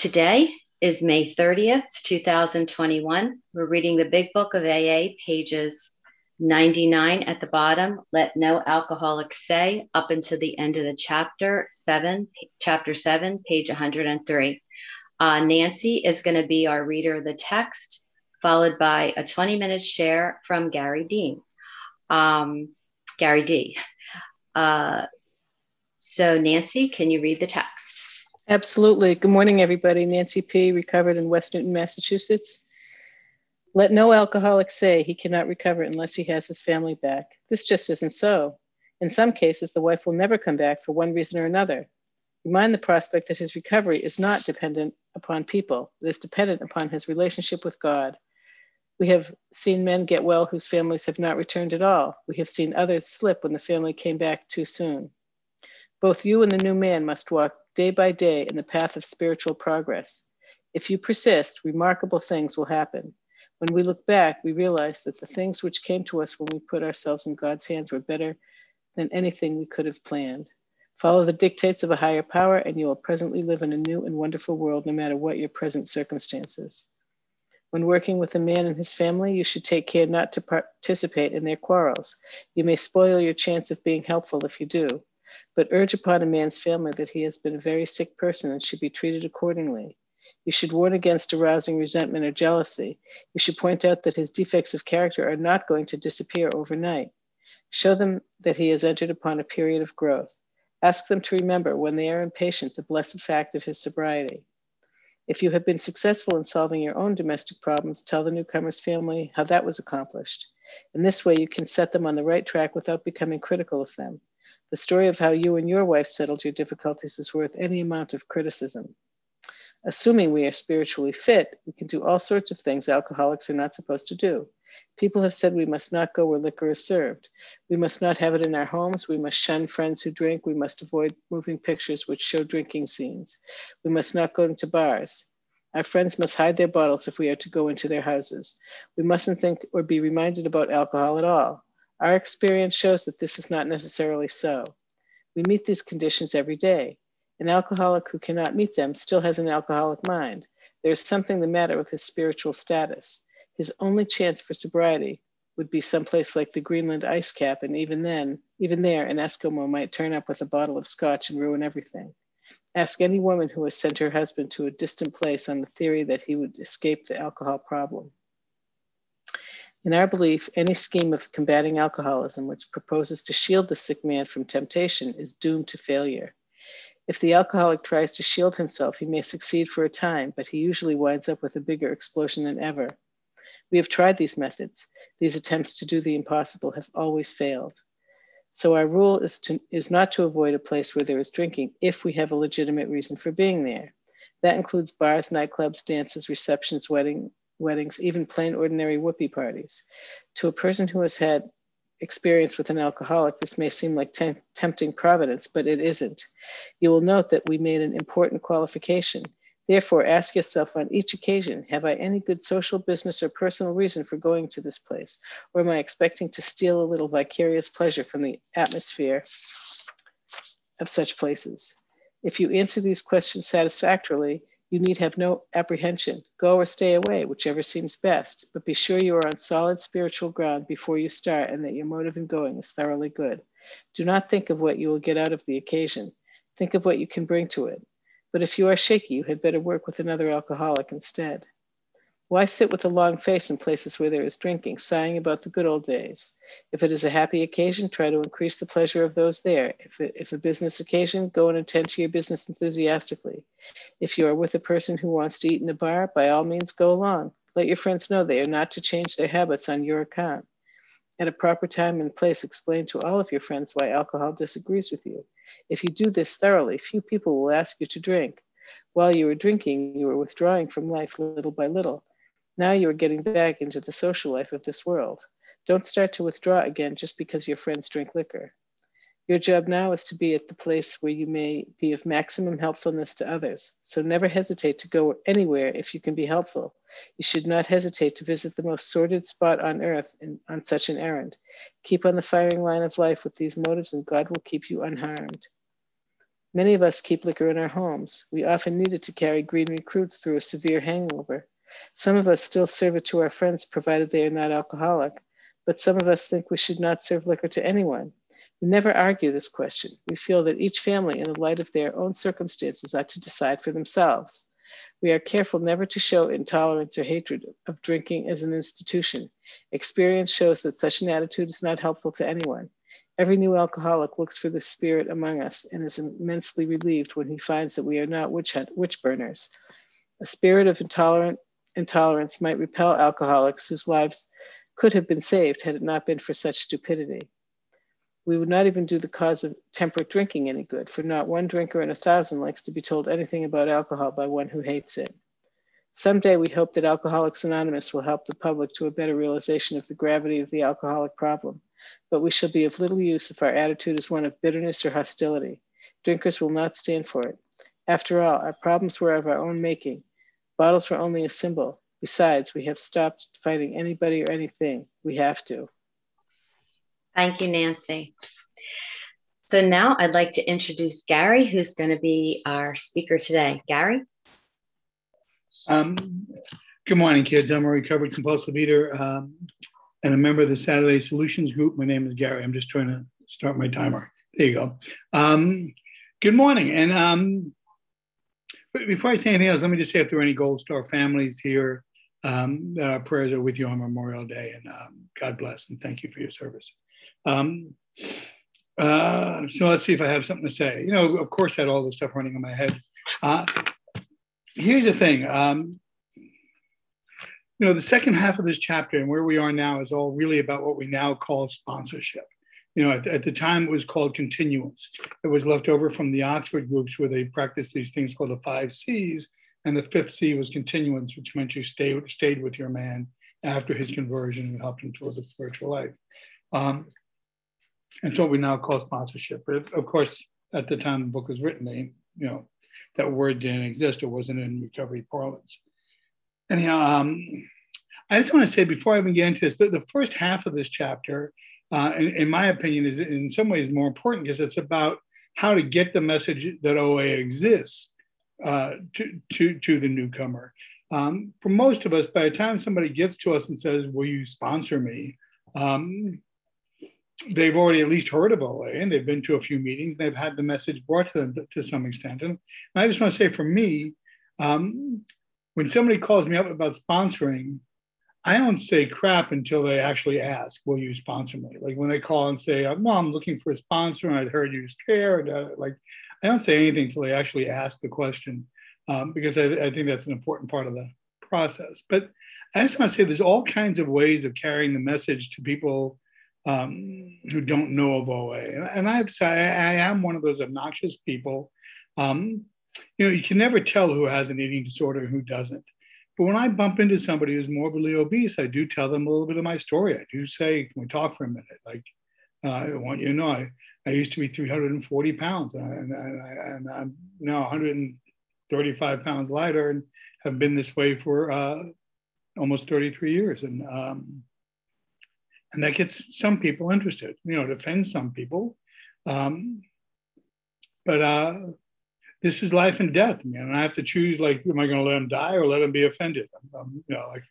Today is May 30th, 2021. We're reading the Big Book of AA, pages 99 at the bottom. Let no alcoholic say, up until the end of the chapter, seven, chapter 7, page 103. Uh, Nancy is going to be our reader of the text, followed by a 20 minute share from Gary Dean. Um, Gary D. Uh, so, Nancy, can you read the text? Absolutely. Good morning, everybody. Nancy P., recovered in West Newton, Massachusetts. Let no alcoholic say he cannot recover unless he has his family back. This just isn't so. In some cases, the wife will never come back for one reason or another. Remind the prospect that his recovery is not dependent upon people, it is dependent upon his relationship with God. We have seen men get well whose families have not returned at all. We have seen others slip when the family came back too soon. Both you and the new man must walk day by day in the path of spiritual progress. If you persist, remarkable things will happen. When we look back, we realize that the things which came to us when we put ourselves in God's hands were better than anything we could have planned. Follow the dictates of a higher power, and you will presently live in a new and wonderful world, no matter what your present circumstances. When working with a man and his family, you should take care not to participate in their quarrels. You may spoil your chance of being helpful if you do, but urge upon a man's family that he has been a very sick person and should be treated accordingly. You should warn against arousing resentment or jealousy. You should point out that his defects of character are not going to disappear overnight. Show them that he has entered upon a period of growth. Ask them to remember, when they are impatient, the blessed fact of his sobriety. If you have been successful in solving your own domestic problems, tell the newcomer's family how that was accomplished. In this way, you can set them on the right track without becoming critical of them. The story of how you and your wife settled your difficulties is worth any amount of criticism. Assuming we are spiritually fit, we can do all sorts of things alcoholics are not supposed to do. People have said we must not go where liquor is served. We must not have it in our homes. We must shun friends who drink. We must avoid moving pictures which show drinking scenes. We must not go into bars. Our friends must hide their bottles if we are to go into their houses. We mustn't think or be reminded about alcohol at all. Our experience shows that this is not necessarily so. We meet these conditions every day. An alcoholic who cannot meet them still has an alcoholic mind. There is something the matter with his spiritual status. His only chance for sobriety would be someplace like the Greenland ice cap, and even then, even there, an Eskimo might turn up with a bottle of scotch and ruin everything. Ask any woman who has sent her husband to a distant place on the theory that he would escape the alcohol problem. In our belief, any scheme of combating alcoholism which proposes to shield the sick man from temptation is doomed to failure. If the alcoholic tries to shield himself, he may succeed for a time, but he usually winds up with a bigger explosion than ever. We have tried these methods. These attempts to do the impossible have always failed. So our rule is, to, is not to avoid a place where there is drinking if we have a legitimate reason for being there. That includes bars, nightclubs, dances, receptions, wedding, weddings, even plain ordinary whoopee parties. To a person who has had experience with an alcoholic, this may seem like tem- tempting providence, but it isn't. You will note that we made an important qualification. Therefore, ask yourself on each occasion Have I any good social, business, or personal reason for going to this place? Or am I expecting to steal a little vicarious pleasure from the atmosphere of such places? If you answer these questions satisfactorily, you need have no apprehension. Go or stay away, whichever seems best, but be sure you are on solid spiritual ground before you start and that your motive in going is thoroughly good. Do not think of what you will get out of the occasion. Think of what you can bring to it. But if you are shaky, you had better work with another alcoholic instead. Why sit with a long face in places where there is drinking, sighing about the good old days? If it is a happy occasion, try to increase the pleasure of those there. If, it, if a business occasion, go and attend to your business enthusiastically. If you are with a person who wants to eat in the bar, by all means go along. Let your friends know they are not to change their habits on your account. At a proper time and place, explain to all of your friends why alcohol disagrees with you. If you do this thoroughly, few people will ask you to drink. While you were drinking, you were withdrawing from life little by little. Now you are getting back into the social life of this world. Don't start to withdraw again just because your friends drink liquor. Your job now is to be at the place where you may be of maximum helpfulness to others. So never hesitate to go anywhere if you can be helpful. You should not hesitate to visit the most sordid spot on earth in, on such an errand. Keep on the firing line of life with these motives, and God will keep you unharmed. Many of us keep liquor in our homes. We often need it to carry green recruits through a severe hangover. Some of us still serve it to our friends provided they are not alcoholic, but some of us think we should not serve liquor to anyone. We never argue this question. We feel that each family, in the light of their own circumstances, ought to decide for themselves. We are careful never to show intolerance or hatred of drinking as an institution. Experience shows that such an attitude is not helpful to anyone. Every new alcoholic looks for the spirit among us and is immensely relieved when he finds that we are not witch, hunt, witch burners. A spirit of intolerant, intolerance might repel alcoholics whose lives could have been saved had it not been for such stupidity we would not even do the cause of temperate drinking any good, for not one drinker in a thousand likes to be told anything about alcohol by one who hates it. Someday we hope that Alcoholics Anonymous will help the public to a better realization of the gravity of the alcoholic problem, but we shall be of little use if our attitude is one of bitterness or hostility. Drinkers will not stand for it. After all, our problems were of our own making. Bottles were only a symbol. Besides, we have stopped fighting anybody or anything. We have to. Thank you, Nancy. So now I'd like to introduce Gary, who's going to be our speaker today. Gary? Um, good morning, kids. I'm a recovered compulsive eater um, and a member of the Saturday Solutions Group. My name is Gary. I'm just trying to start my timer. There you go. Um, good morning. And um, before I say anything else, let me just say if there are any Gold Star families here, um, that our prayers are with you on Memorial Day. And um, God bless and thank you for your service. Um, uh, so let's see if I have something to say. You know, of course, I had all this stuff running in my head. Uh, here's the thing. Um, you know, the second half of this chapter and where we are now is all really about what we now call sponsorship. You know, at, at the time it was called continuance. It was left over from the Oxford groups where they practiced these things called the five C's. And the fifth C was continuance, which meant you stayed, stayed with your man after his conversion and helped him toward the spiritual life. Um, and so we now call sponsorship. But of course, at the time the book was written, they, you know, that word didn't exist. It wasn't in recovery parlance. Anyhow, um, I just want to say before I even get into this, the, the first half of this chapter, uh, in, in, my opinion, is in some ways more important because it's about how to get the message that OA exists uh, to, to, to the newcomer. Um, for most of us, by the time somebody gets to us and says, Will you sponsor me? Um, they've already at least heard of OA and they've been to a few meetings. And they've had the message brought to them to, some extent. And, I just want to say for me, um, when somebody calls me up about sponsoring, I don't say crap until they actually ask, "Will you sponsor me?" Like when they call and say, "No, I'm looking for a sponsor, and I heard you care." Like I don't say anything until they actually ask the question, um, because I, I think that's an important part of the process. But I just want to say, there's all kinds of ways of carrying the message to people um, who don't know of OA. And, I have to say, I, I, am one of those obnoxious people. Um, you know, you can never tell who has an eating disorder and who doesn't. But when I bump into somebody who's morbidly obese, I do tell them a little bit of my story. I do say, can we talk for a minute? Like, uh, I want you to know, I, I used to be 340 pounds and, I, I'm now 135 pounds lighter and have been this way for uh, almost 33 years. And um, and that gets some people interested. You know, it offends some people, um, but uh, this is life and death. Man, and I have to choose. Like, am I going to let them die or let them be offended? I'm, I'm, you know, like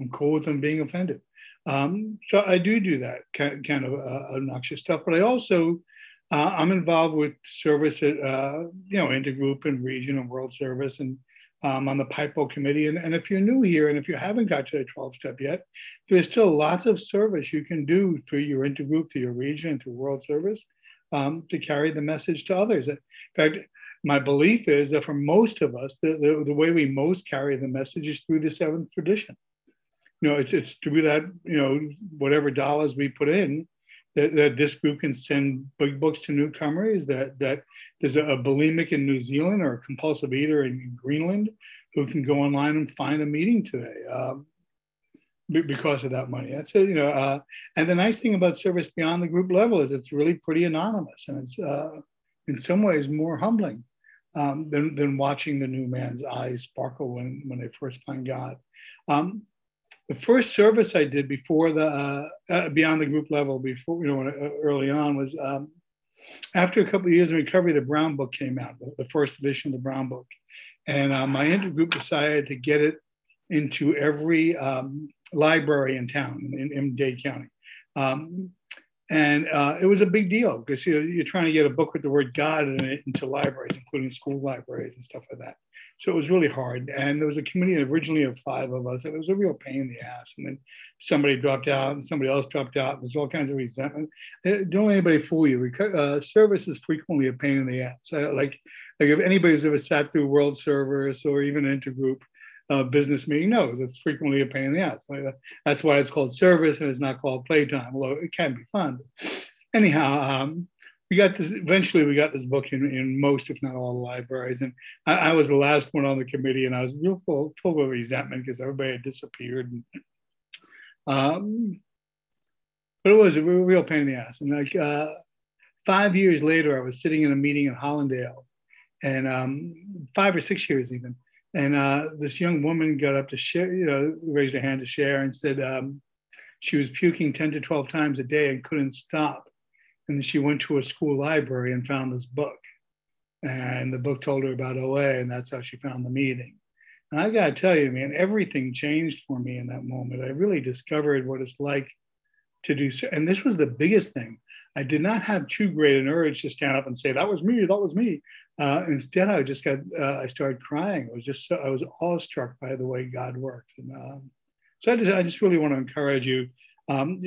I'm cool with them being offended. Um, so I do do that kind, kind of uh, obnoxious stuff, but I also uh, I'm involved with service at uh, you know intergroup and region and world service and um, on the PIPO committee. And, and if you're new here and if you haven't got to the 12 step yet, there's still lots of service you can do through your intergroup, through your region, through World Service um, to carry the message to others. In fact, my belief is that for most of us, the, the, the way we most carry the message is through the seventh tradition. You know, it's, it's through that, you know, whatever dollars we put in, that, that this group can send big books to newcomers, that, that there's a, bulimic in New Zealand or a compulsive eater in Greenland who can go online and find a meeting today um, because of that money. That's it, you know. Uh, and the nice thing about service beyond the group level is it's really pretty anonymous and it's uh, in some ways more humbling um, than, than watching the new man's eyes sparkle when, when they first find God. Um, the first service I did before the uh, uh, beyond the group level, before you know, uh, early on was um, after a couple of years of recovery, the Brown Book came out, the first edition of the Brown Book. And uh, my intergroup decided to get it into every um, library in town in, in Dade County. Um, and uh, it was a big deal because you know, you're trying to get a book with the word God in it into libraries, including school libraries and stuff like that. So it was really hard. And there was a committee originally of five of us, and it was a real pain in the ass. And then somebody dropped out, and somebody else dropped out. There's all kinds of resentment. Uh, don't let anybody fool you. Uh, service is frequently a pain in the ass. Uh, like, like if anybody's ever sat through World Service or even an Intergroup, uh, business meeting knows it's frequently a pain in the ass. Like that's why it's called service and it's not called playtime, although it can be fun. Anyhow, um, we got this, eventually we got this book in, in most, if not all the libraries. And I, I was the last one on the committee and I was real full, full of resentment because everybody had disappeared. And, um, but it was a real, pain in the ass. And like uh, five years later, I was sitting in a meeting in Hallandale and um, five or six years even and uh, this young woman got up to share, you know, raised her hand to share and said um, she was puking 10 to 12 times a day and couldn't stop. And she went to a school library and found this book. And the book told her about OA, and that's how she found the meeting. And I got to tell you, man, everything changed for me in that moment. I really discovered what it's like to do so. And this was the biggest thing. I did not have too great an urge to stand up and say, that was me, that was me. Uh, instead, I just got, uh, I started crying. I was just, so, I was awestruck by the way God worked. And um, so I just, I just really want to encourage you. Um,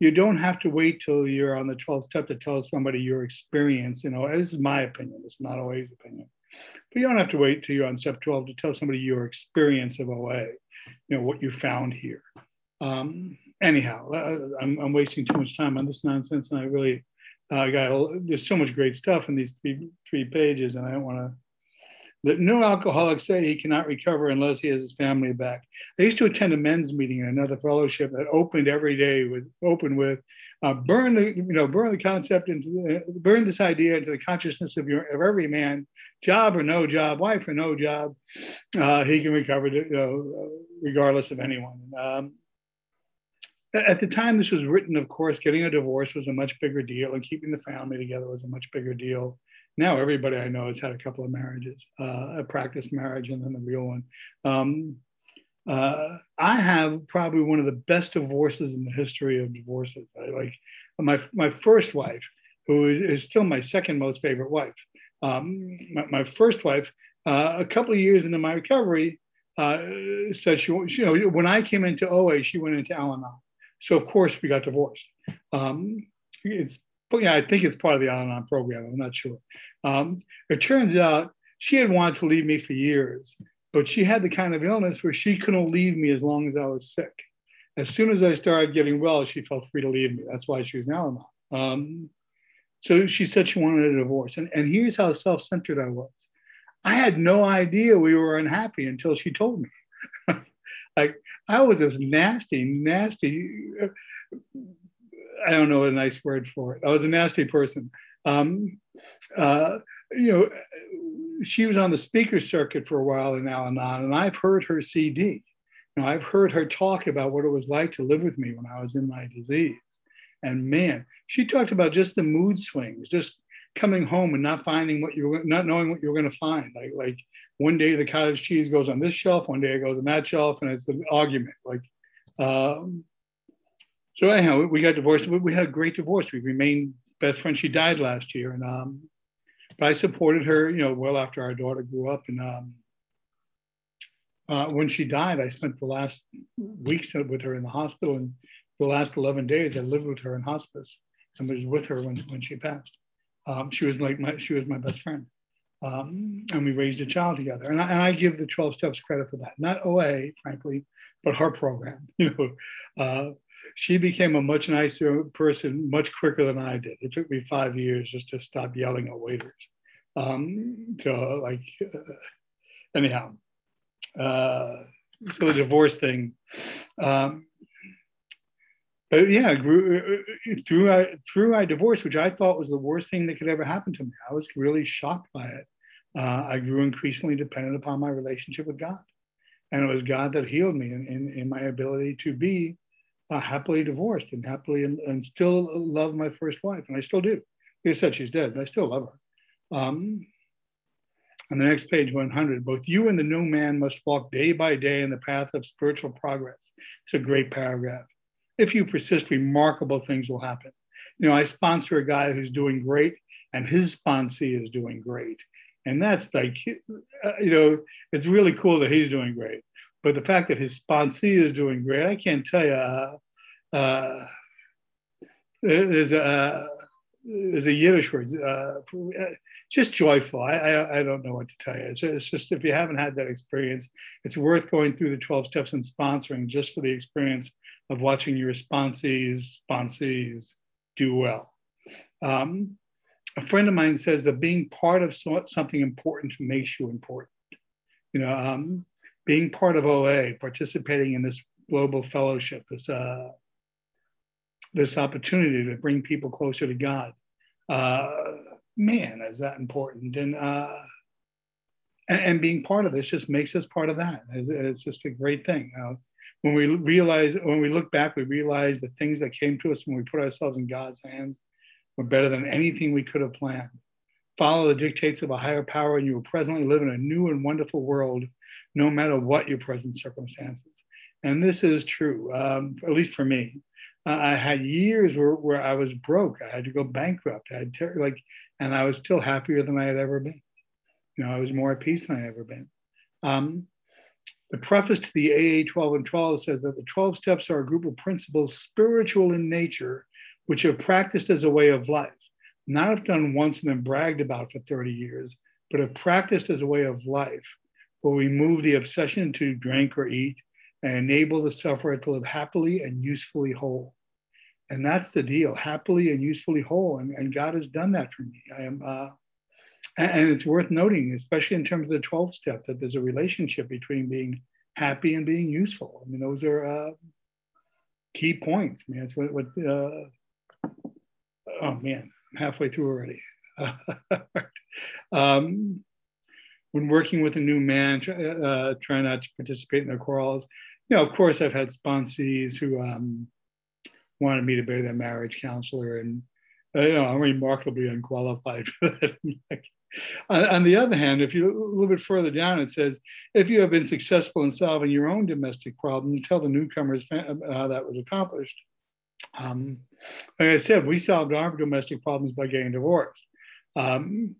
you, don't have to wait till you're on the 12th step to tell somebody your experience. You know, this is my opinion. It's not always opinion. But you don't have to wait till you're on step 12 to tell somebody your experience of OA, you know, what you found here. Um, anyhow, I'm, I'm wasting too much time on this nonsense, and I really uh, got there's so much great stuff in these three three pages, and I don't want to. The no alcoholics say he cannot recover unless he has his family back. I used to attend a men's meeting in another fellowship that opened every day with open with uh, burn the you know burn the concept into the, burn this idea into the consciousness of your of every man, job or no job, wife or no job, uh, he can recover you know, regardless of anyone. Um, at the time this was written, of course, getting a divorce was a much bigger deal, and keeping the family together was a much bigger deal. Now everybody I know has had a couple of marriages, uh, a practice marriage, and then the real one. Um, uh, I have probably one of the best divorces in the history of divorces. I, like my my first wife, who is, still my second most favorite wife. Um, my, my, first wife, uh, a couple of years into my recovery, uh, said she, you know, when I came into OA, she went into Al-Anon. So of course we got divorced. Um, it's yeah, I think it's part of the Al-Anon program. I'm not sure. Um, it turns out she had wanted to leave me for years, but she had the kind of illness where she couldn't leave me as long as I was sick. As soon as I started getting well, she felt free to leave me. That's why she was in Al-Anon. Um, so she said she wanted a divorce. And, and here's how self centered I was I had no idea we were unhappy until she told me. like I was this nasty, nasty. I don't know a nice word for it. I was a nasty person. Um, uh, you know, she was on the speaker circuit for a while in Al-Anon, and I've heard her CD. You know, I've heard her talk about what it was like to live with me when I was in my disease. And man, she talked about just the mood swings, just coming home and not finding what you were, not knowing what you were going to find. Like, like one day the cottage cheese goes on this shelf, one day it goes on that shelf, and it's an argument. Like, um, so anyhow, we got divorced. We had a great divorce. We remained best friends. She died last year, and um, but I supported her. You know, well after our daughter grew up, and um, uh, when she died, I spent the last weeks with her in the hospital, and the last eleven days I lived with her in hospice and was with her when when she passed. Um, she was like my she was my best friend um, and we raised a child together. And I, and I, give the 12 steps credit for that. Not OA, frankly, but her program. You know, uh, she became a much nicer person much quicker than I did. It took me five years just to stop yelling at waiters. Um, so, like, uh, anyhow, uh, so the divorce thing. Um, but yeah, grew through I through I divorce, which I thought was the worst thing that could ever happen to me. I was really shocked by it. Uh, I grew increasingly dependent upon my relationship with God, and it was God that healed me in, in, in my ability to be uh, happily divorced and happily and, and, still love my first wife, and I still do. They said she's dead, but I still love her. Um, on the next page, 100, both you and the new man must walk day by day in the path of spiritual progress. It's a great paragraph. If you persist, remarkable things will happen. You know, I sponsor a guy who's doing great, and his sponsee is doing great. And that's like, uh, you know, it's really cool that he's doing great. But the fact that his sponsee is doing great, I can't tell you. Uh, uh, there's a there's a Yiddish word, uh, just joyful. I, I, I don't know what to tell you. It's, it's just if you haven't had that experience, it's worth going through the 12 steps and sponsoring just for the experience of watching your sponsees sponsees do well. Um, a friend of mine says that being part of something important makes you important. You know, um, being part of OA, participating in this global fellowship, this uh, this opportunity to bring people closer to God. Uh, man, is that important? And, uh, and, and being part of this just makes us part of that. It's just a great thing. Uh, when we realize, when we look back, we realize the things that came to us when we put ourselves in God's hands were better than anything we could have planned. Follow the dictates of a higher power, and you will presently live in a new and wonderful world, no matter what your present circumstances. And this is true, um, at least for me. Uh, I had years where, where I was broke. I had to go bankrupt. I had ter- like, and I was still happier than I had ever been. You know, I was more at peace than I had ever been. Um, the preface to the AA 12 and 12 says that the 12 steps are a group of principles spiritual in nature, which are practiced as a way of life, not have done once and then bragged about for 30 years, but have practiced as a way of life, where we move the obsession to drink or eat and enable the sufferer to live happily and usefully whole. And that's the deal, happily and usefully whole. And, and God has done that for me. I am, uh, and, and it's worth noting, especially in terms of the 12th step, that there's a relationship between being happy and being useful. I mean, those are uh, key points. I mean, it's what, what uh, oh man, I'm halfway through already. um, when working with a new man, uh, trying not to participate in their quarrels, you know, of course, I've had sponsees who um, wanted me to be their marriage counselor, and uh, you know, I'm remarkably unqualified for that. on, the other hand, if you a little bit further down, it says, if you have been successful in solving your own domestic problems, tell the newcomers how that was accomplished. Um, like I said, we solved our domestic problems by getting divorced. Um,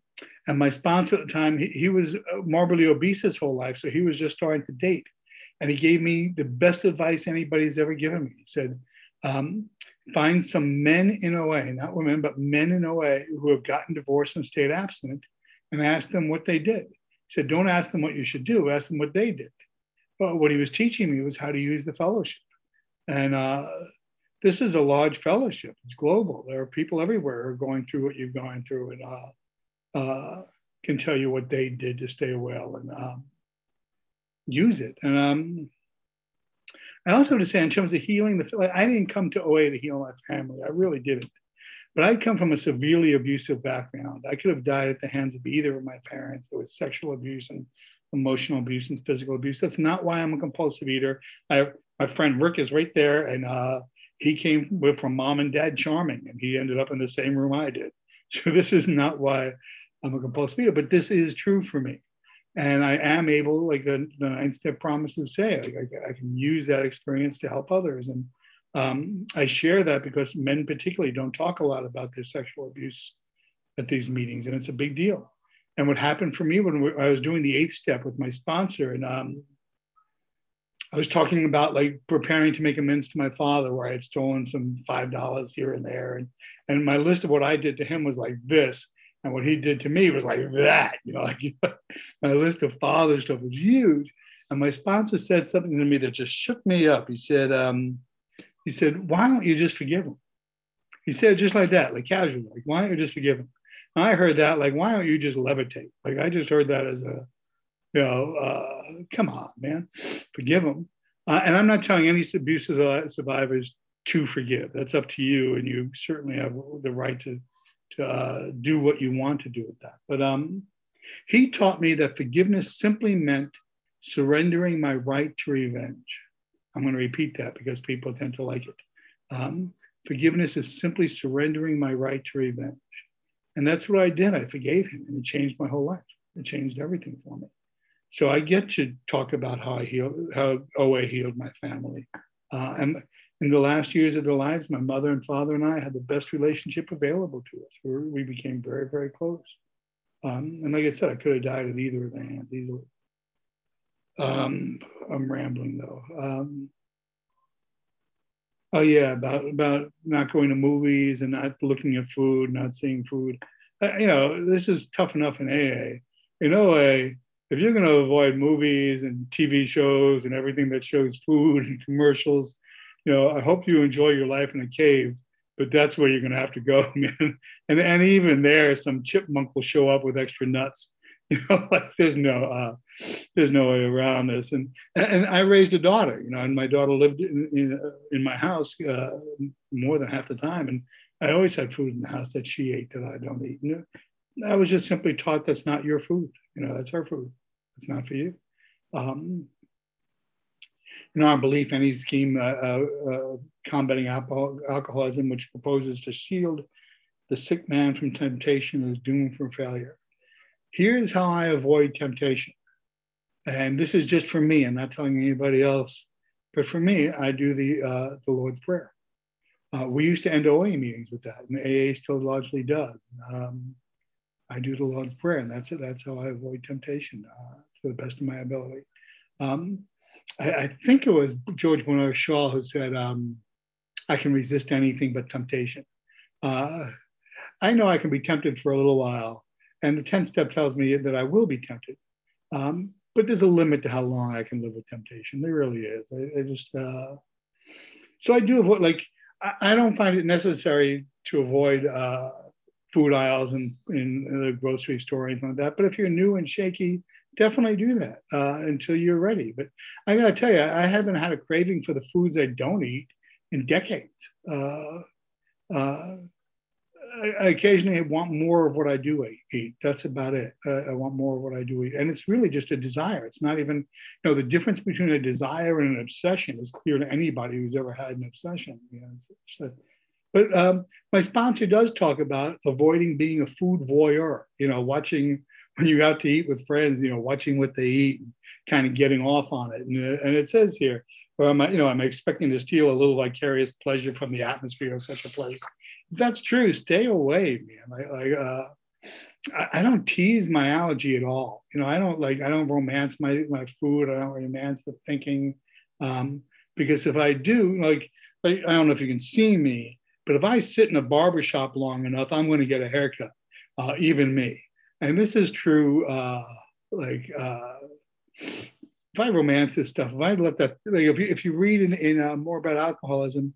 and my sponsor at the time, he, he was morbidly obese his whole life, so he was just starting to date. And he gave me the best advice anybody's ever given me. He said, um, find some men in OA, not women, but men in OA who have gotten divorced and stayed abstinent and ask them what they did. He said, don't ask them what you should do, ask them what they did. But what he was teaching me was how to use the fellowship. And uh, this is a large fellowship, it's global. There are people everywhere who are going through what you've gone through and uh, uh, can tell you what they did to stay well and um, use it. And um, I also have to say, in terms of healing, I didn't come to OA to heal my family. I really didn't. But I come from a severely abusive background. I could have died at the hands of either of my parents. There was sexual abuse and emotional abuse and physical abuse. That's not why I'm a compulsive eater. I, my friend Rick is right there, and uh, he came with, from mom and dad charming, and he ended up in the same room I did. So this is not why I'm a compulsive eater, but this is true for me and I am able, like the, the nine step promises say, like I, I, can use that experience to help others. And um, I share that because men particularly don't talk a lot about their sexual abuse at these meetings, and it's a big deal. And what happened for me when I was doing the eighth step with my sponsor, and um, I was talking about like preparing to make amends to my father, where I had stolen some five dollars here and there, and and my list of what I did to him was like this and what he did to me was like that, you know, like my list of father stuff was huge. And my sponsor said something to me that just shook me up. He said, um, he said, why don't you just forgive him? He said just like that, like casually, like, why don't you just forgive him? And I heard that, like, why don't you just levitate? Like, I just heard that as a, you know, uh, come on, man, forgive him. Uh, and I'm not telling any abusive survivors to forgive. That's up to you. And you certainly have the right to uh, do what you want to do with that. But um, he taught me that forgiveness simply meant surrendering my right to revenge. I'm going to repeat that because people tend to like it. Um, forgiveness is simply surrendering my right to revenge. And that's what I did. I forgave him and it changed my whole life. It changed everything for me. So I get to talk about how I healed, how OA healed my family. Uh, and in the last years of their lives, my mother and father and I had the best relationship available to us. We, we became very, very close. Um, and like I said, I could have died at either of their hands easily. Um, I'm rambling though. Um, oh yeah, about about not going to movies and not looking at food, not seeing food. Uh, you know, this is tough enough in AA. In OA, if you're going to avoid movies and TV shows and everything that shows food and commercials, you know, I hope you enjoy your life in a cave, but that's where you're going to have to go, man. And and even there, some chipmunk will show up with extra nuts. You know, like there's no uh, there's no way around this. And and I raised a daughter, you know, and my daughter lived in in, in my house uh, more than half the time, and I always had food in the house that she ate that I don't eat. I was just simply taught that's not your food. You know, that's her food. It's not for you. Um, in our belief, any scheme uh, uh, uh, combating alcohol, alcoholism, which proposes to shield the sick man from temptation, is doomed for failure. Here's how I avoid temptation. And this is just for me. I'm not telling anybody else. But for me, I do the, uh, the Lord's Prayer. Uh, we used to end OA meetings with that, and AA still largely does. Um, I do the Lord's Prayer, and that's it. That's how I avoid temptation uh, to the best of my ability. Um, I, I, think it was George Bernard Shaw who said, um, I can resist anything but temptation. Uh, I know I can be tempted for a little while, and the 10 step tells me that I will be tempted. Um, but there's a limit to how long I can live with temptation. There really is. I, I just, uh, so I do avoid, like, I, I, don't find it necessary to avoid uh, food aisles in, in the grocery store or anything like that. But if you're new and shaky, definitely do that uh, until you're ready. But I gotta tell you, I haven't had a craving for the foods I don't eat in decades. Uh, uh, I, I, occasionally want more of what I do eat. That's about it. I want more of what I do eat, and it's really just a desire. It's not even, you know, the difference between a desire and an obsession is clear to anybody who's ever had an obsession. You know, it's, it's but um, my sponsor does talk about avoiding being a food voyeur. You know, watching when you're out to eat with friends, you know, watching what they eat, kind of getting off on it. And, and it says here, or am I, you know, I'm expecting to steal a little vicarious pleasure from the atmosphere of such a place. If that's true, stay away, man. Like, uh, I, I, don't tease my allergy at all. You know, I don't like, I don't romance my, my food. I don't romance the thinking. Um, because if I do, like, I don't know if you can see me, but if I sit in a barber shop long enough, I'm going to get a haircut, uh, even me and this is true uh, like uh, if i romance this stuff. If i let that like if you, if you read in, in uh, more about alcoholism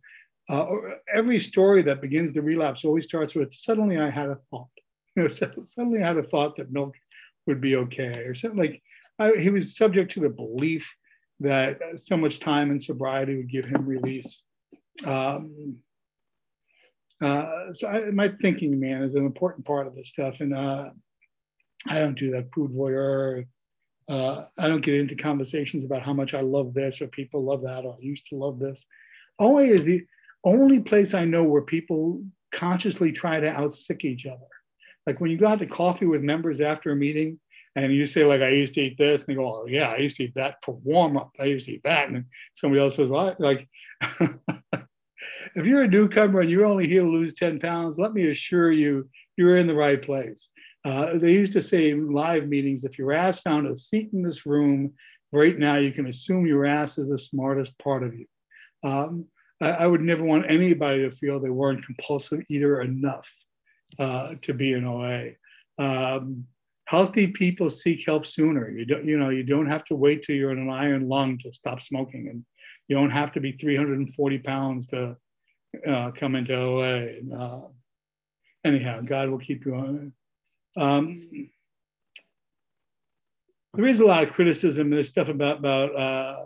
uh, every story that begins the relapse always starts with suddenly i had a thought. You know suddenly i had a thought that milk would be okay or something like I, he was subject to the belief that so much time and sobriety would give him release. Um, uh, so I, my thinking man is an important part of this stuff. And uh, I don't do that food voyeur. Uh, I don't get into conversations about how much I love this or people love that or I used to love this. OA is the only place I know where people consciously try to outsick each other. Like when you go out to coffee with members after a meeting and you say like, I used to eat this and they go, oh yeah, I used to eat that for warm up. I used to eat that. And somebody else says, well, like, if you're a newcomer and you're only here to lose 10 pounds, let me assure you, you're in the right place. Uh, they used to say in live meetings, if your ass found a seat in this room right now, you can assume your ass is the smartest part of you. Um, I, I, would never want anybody to feel they weren't compulsive eater enough uh, to be an OA. Um, healthy people seek help sooner. You don't, you know, you don't have to wait till you're in an iron lung to stop smoking, and you don't have to be 340 pounds to uh, come into OA. Uh, anyhow, God will keep you on. Um, there is a lot of criticism. There's stuff about about uh,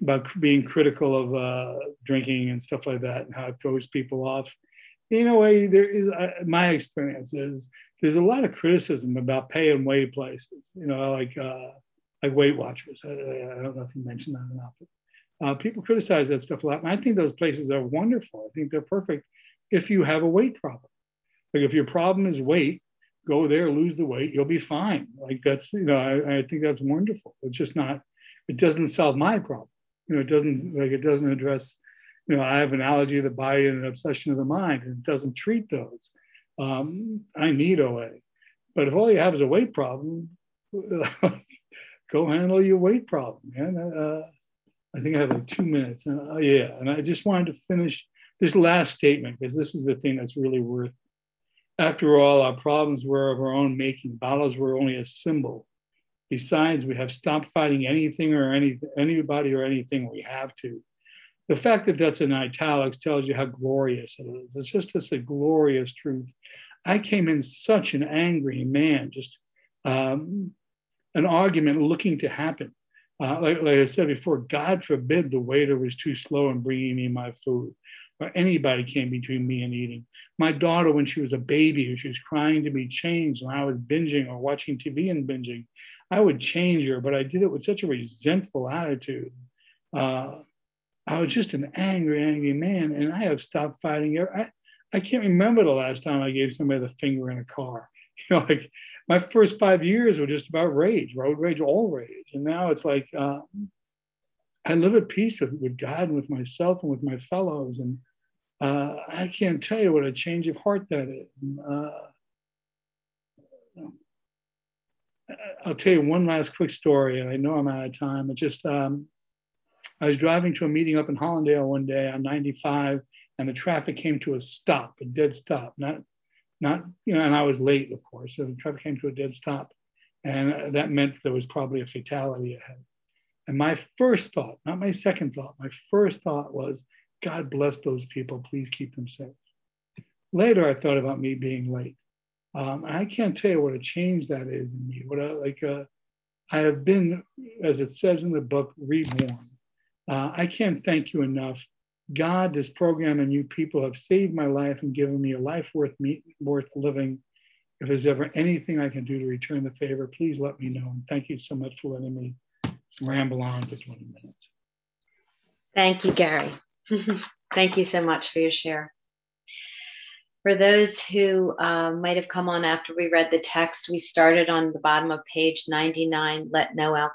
about being critical of uh, drinking and stuff like that, and how it throws people off. In a way, there is uh, my experience is there's a lot of criticism about pay and weigh places. You know, like uh, like Weight Watchers. I, I, don't know if you mentioned that or not, but uh, people criticize that stuff a lot, and I think those places are wonderful. I think they're perfect if you have a weight problem Like if your problem is weight, go there, lose the weight, you'll be fine. Like that's, you know, I, I think that's wonderful. It's just not, it doesn't solve my problem. You know, it doesn't like it doesn't address, you know, I have an allergy of the body and an obsession of the mind, and it doesn't treat those. Um, I need OA. But if all you have is a weight problem, go handle your weight problem, man. Uh, I think I have like two minutes. Uh, yeah, and I just wanted to finish this last statement because this is the thing that's really worth. After all, our problems were of our own making. Bottles were only a symbol. Besides, we have stopped fighting anything or any anybody or anything we have to. The fact that that's in italics tells you how glorious it is. It's just it's a glorious truth. I came in such an angry man, just um, an argument looking to happen. Uh, like, like I said before, God forbid the waiter was too slow in bringing me my food or anybody came between me and eating. My daughter, when she was a baby, she was crying to be changed, and I was binging or watching TV and binging, I would change her, but I did it with such a resentful attitude. Uh, I was just an angry, angry man, and I have stopped fighting. I, I can't remember the last time I gave somebody the finger in a car. You know, like my first five years were just about rage, road rage, all rage, and now it's like uh, I live at peace with, with God and with myself and with my fellows, and uh, I can't tell you what a change of heart that is. Uh, I'll tell you one last quick story, and I know I'm out of time. It just um, I was driving to a meeting up in Hallandale one day on 95, and the traffic came to a stop, a dead stop. Not, not you know, and I was late, of course, so the traffic came to a dead stop, and that meant there was probably a fatality ahead. And my first thought, not my second thought, my first thought was, God bless those people. Please keep them safe. Later, I thought about me being late. Um, I can't tell you what a change that is in me. What I, like, uh, I have been, as it says in the book, reborn. Uh, I can't thank you enough. God, this program, and you people have saved my life and given me a life worth me, worth living. If there's ever anything I can do to return the favor, please let me know. And thank you so much for letting me ramble on for 20 minutes. Thank you, Gary. Thank you so much for your share. For those who uh, might have come on after we read the text, we started on the bottom of page 99 let no